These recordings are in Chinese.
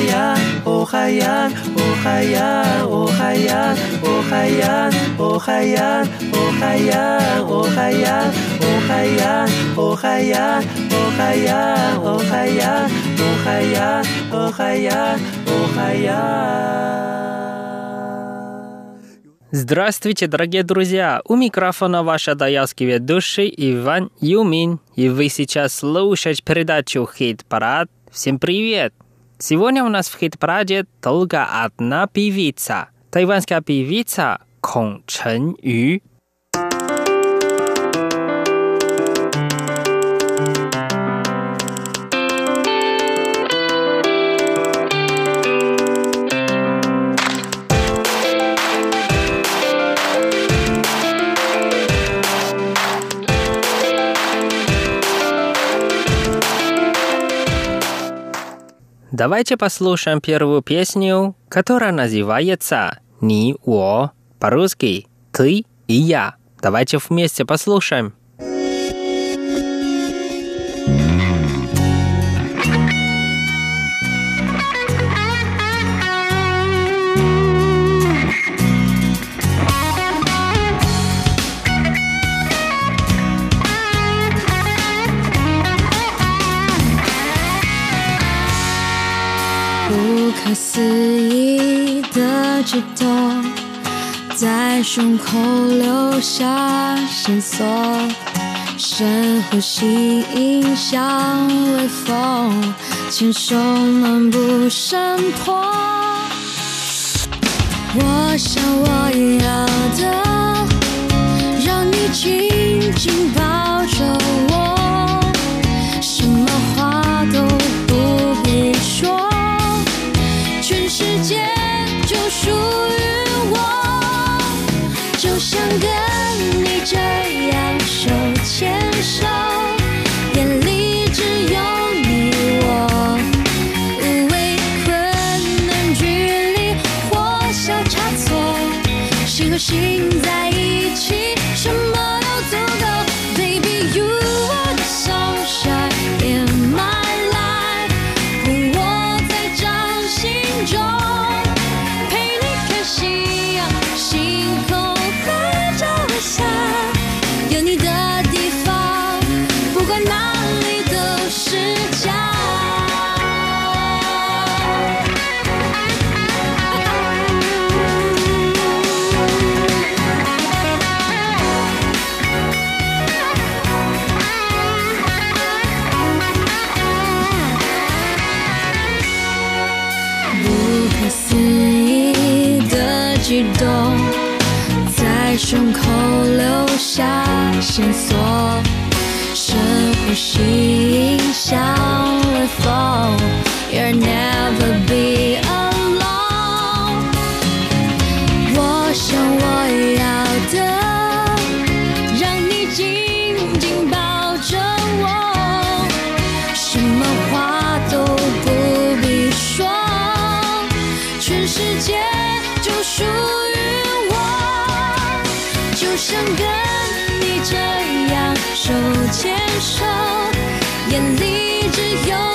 Охаян, Охаян, Охаян, Охаян, Охаян, Охаян, Охаян, Охаян, Охаян, Охаян, Охаян, Охаян, Охаян, Охаян, Охаян. Здравствуйте, дорогие друзья! У микрофона ваша даялский ведущий Иван Юмин, и вы сейчас слушаете передачу «Хит-парад». Всем привет! Сегодня у нас в хит-параде только одна певица. Тайванская певица Кон Чен Ю. Давайте послушаем первую песню, которая называется «Ни, о», по-русски «Ты и я». Давайте вместе послушаем. 口留下线索深呼吸影向微风牵手漫步山坡。我想我要的让你去。后留下线索深呼吸影响微风？You're never 想跟你这样手牵手眼里只有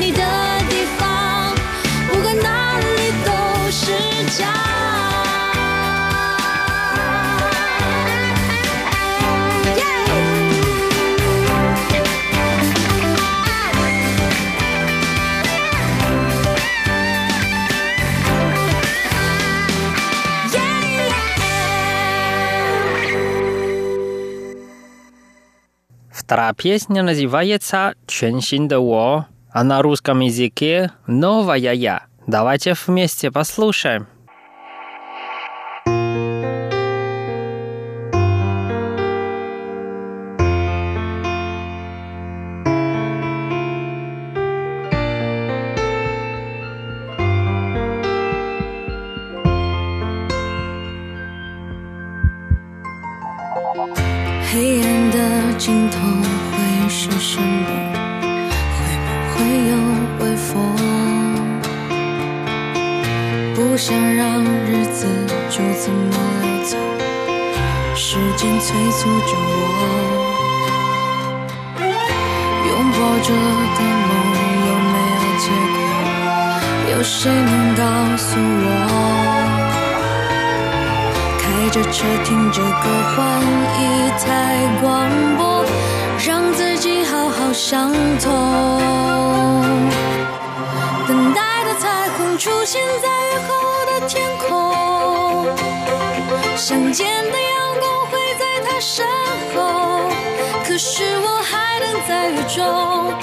你的地方，不管哪里都是家。Вторая песня называется «Чен Син Де Во». А на русском языке «Новая я». Давайте вместе послушаем. 有谁能告诉我？开着车，听着歌，换一台广播，让自己好好想通。等待的彩虹出现在雨后的天空，想见的阳光会在他身后，可是我还等在雨中，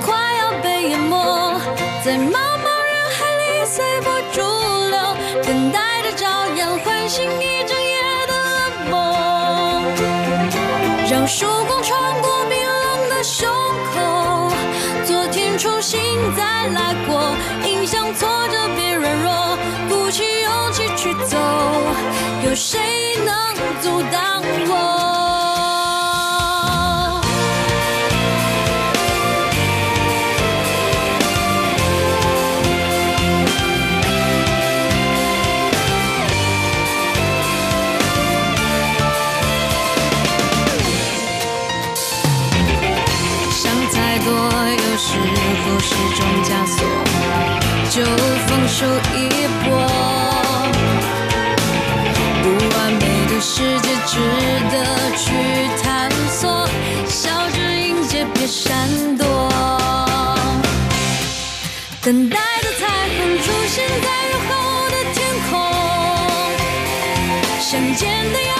快要被淹没，在让曙光穿过冰冷的胸口，昨天重新再来过，影响挫折别软弱，鼓起勇气去走，有谁能阻挡我？是种枷锁，就放手一搏。不完美的世界值得去探索，笑着迎接，别闪躲。等待的彩虹出现在雨后的天空，想见的阳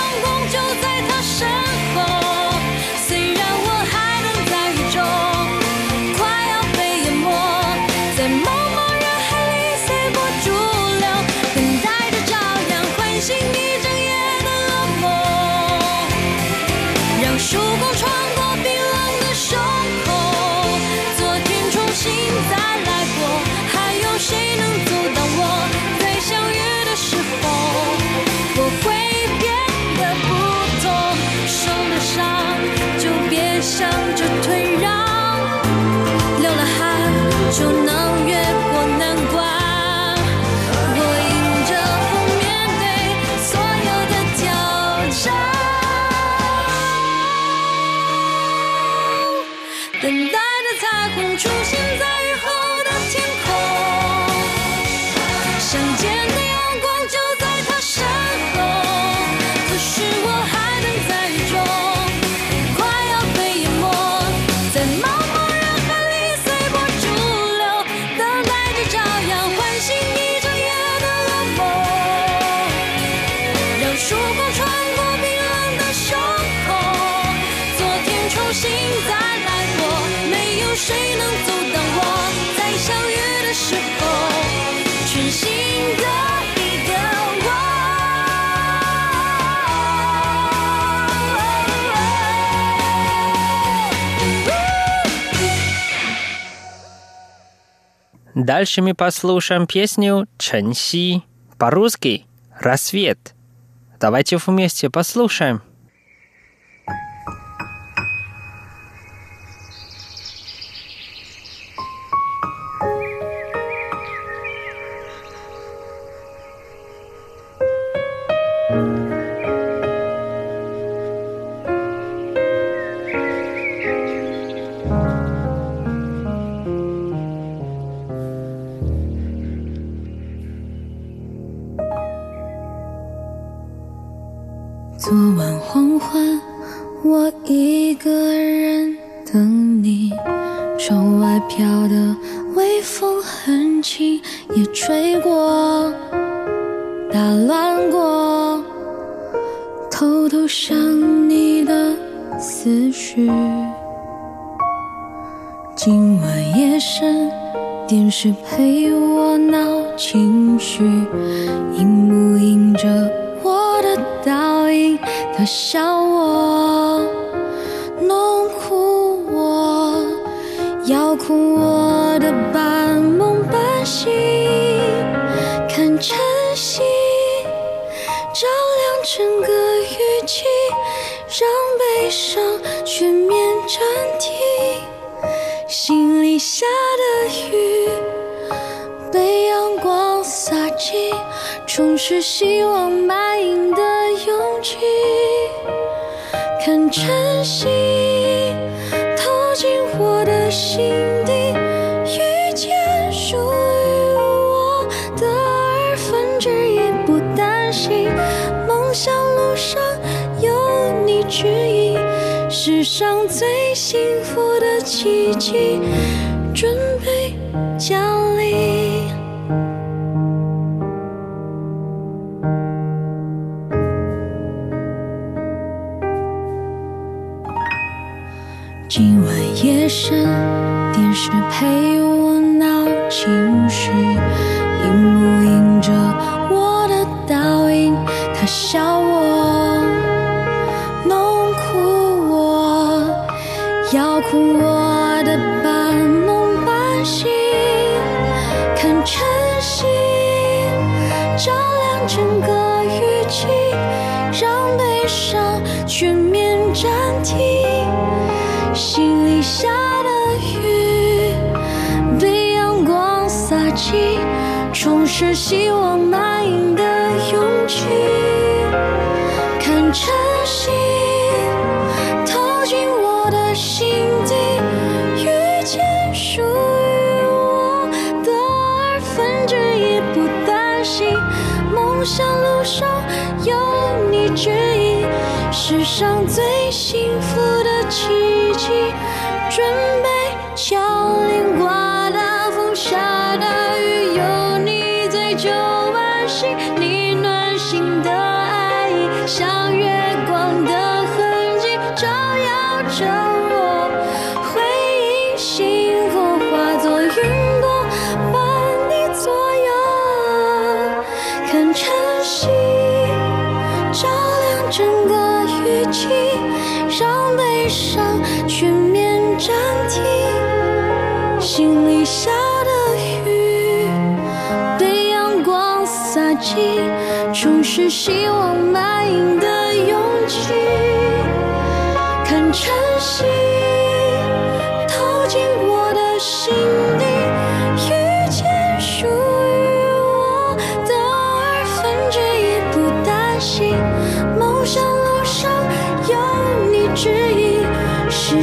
Дальше мы послушаем песню «Чэнь Си» по-русски «Рассвет». Давайте вместе послушаем. 昨晚黄昏，我一个人等你。窗外飘的微风很轻，也吹过，打乱过，偷偷想你的思绪。今晚夜深，电视陪我闹情绪，荧幕映着，他笑我，弄哭我，遥控我的半梦半醒，看晨曦照亮整个雨季，让悲伤全面暂停。心里下的雨，被阳光洒进，充实希望满盈的晨曦透进我的心底，遇见属于我的二分之一，不担心梦想路上有你指引。世上最幸福的奇迹准备降临。电视陪我闹情绪，映不映着我的倒影，他笑我，是希望满盈的勇气。看晨曦透进我的心底，遇见属于我的二分之一，不担心梦想路上有你指引，世上最幸福的奇迹准备降临。整个雨季，让悲伤全面暂停。心里下的雨，被阳光洒进，充实希望满盈的勇气。看晨曦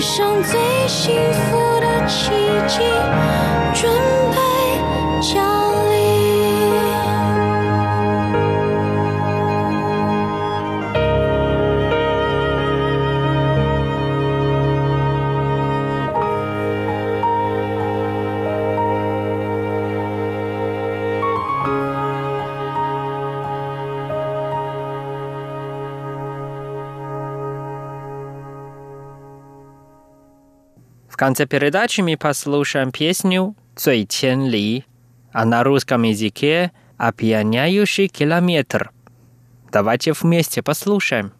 上最幸福的情 В конце передачи мы послушаем песню «Цой Чен Ли», а на русском языке «Опьяняющий километр». Давайте вместе послушаем.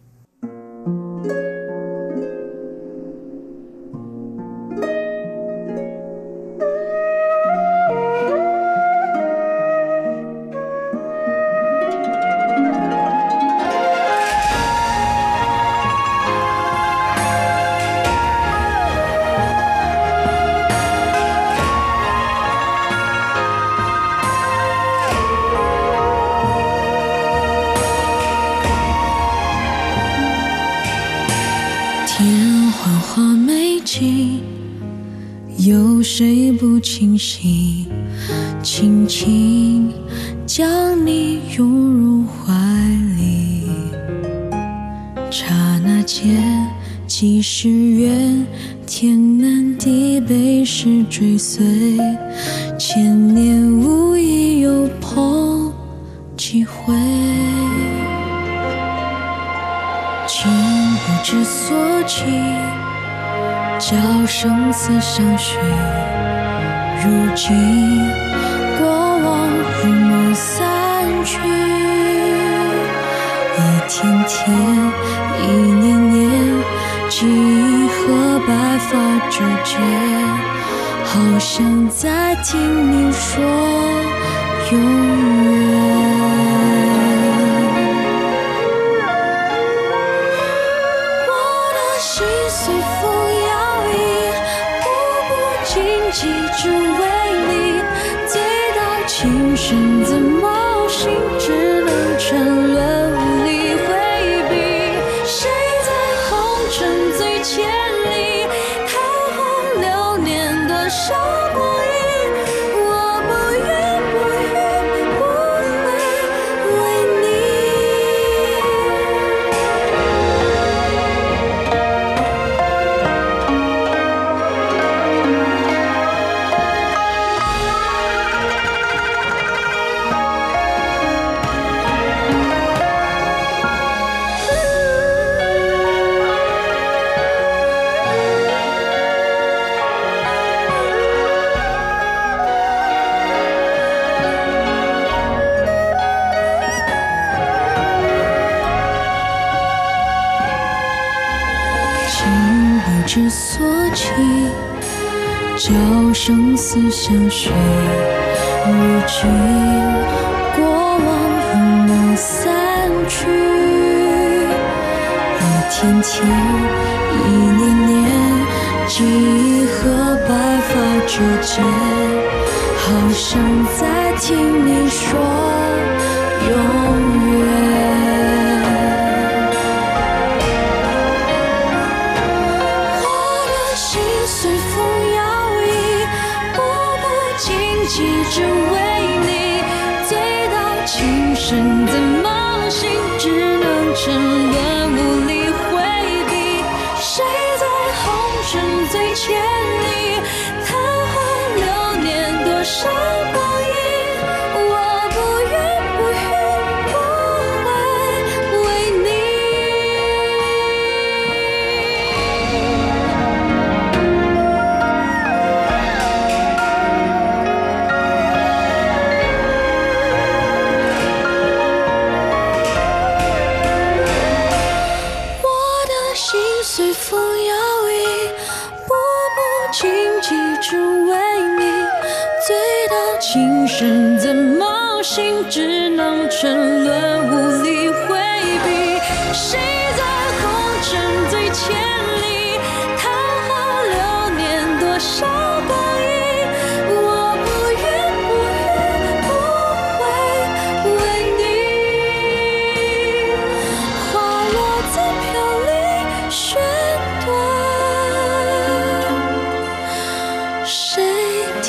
有谁不清醒？轻轻将你拥入怀里，刹那间，几世缘，天南地北是追随，千年无意又碰几回。情不知所起，叫生死相许。如今过往如梦散去，一天天，一年年，记忆和白发纠结，好想再听你说永远。选择冒险，只能沉沦无力回避。谁在红尘醉千里，看红流年多少之所起，叫生死相许。如今过往如梦散去，一天天，一年年，记忆和白发之间，好想再听你说永远。只为你。醉到情深怎么醒？只能沉沦无力情深怎么醒？只能沉沦无力回避。谁在红尘最千里？看好流年多少光阴？我不怨不怨不会为你。花落在飘零弦断，谁听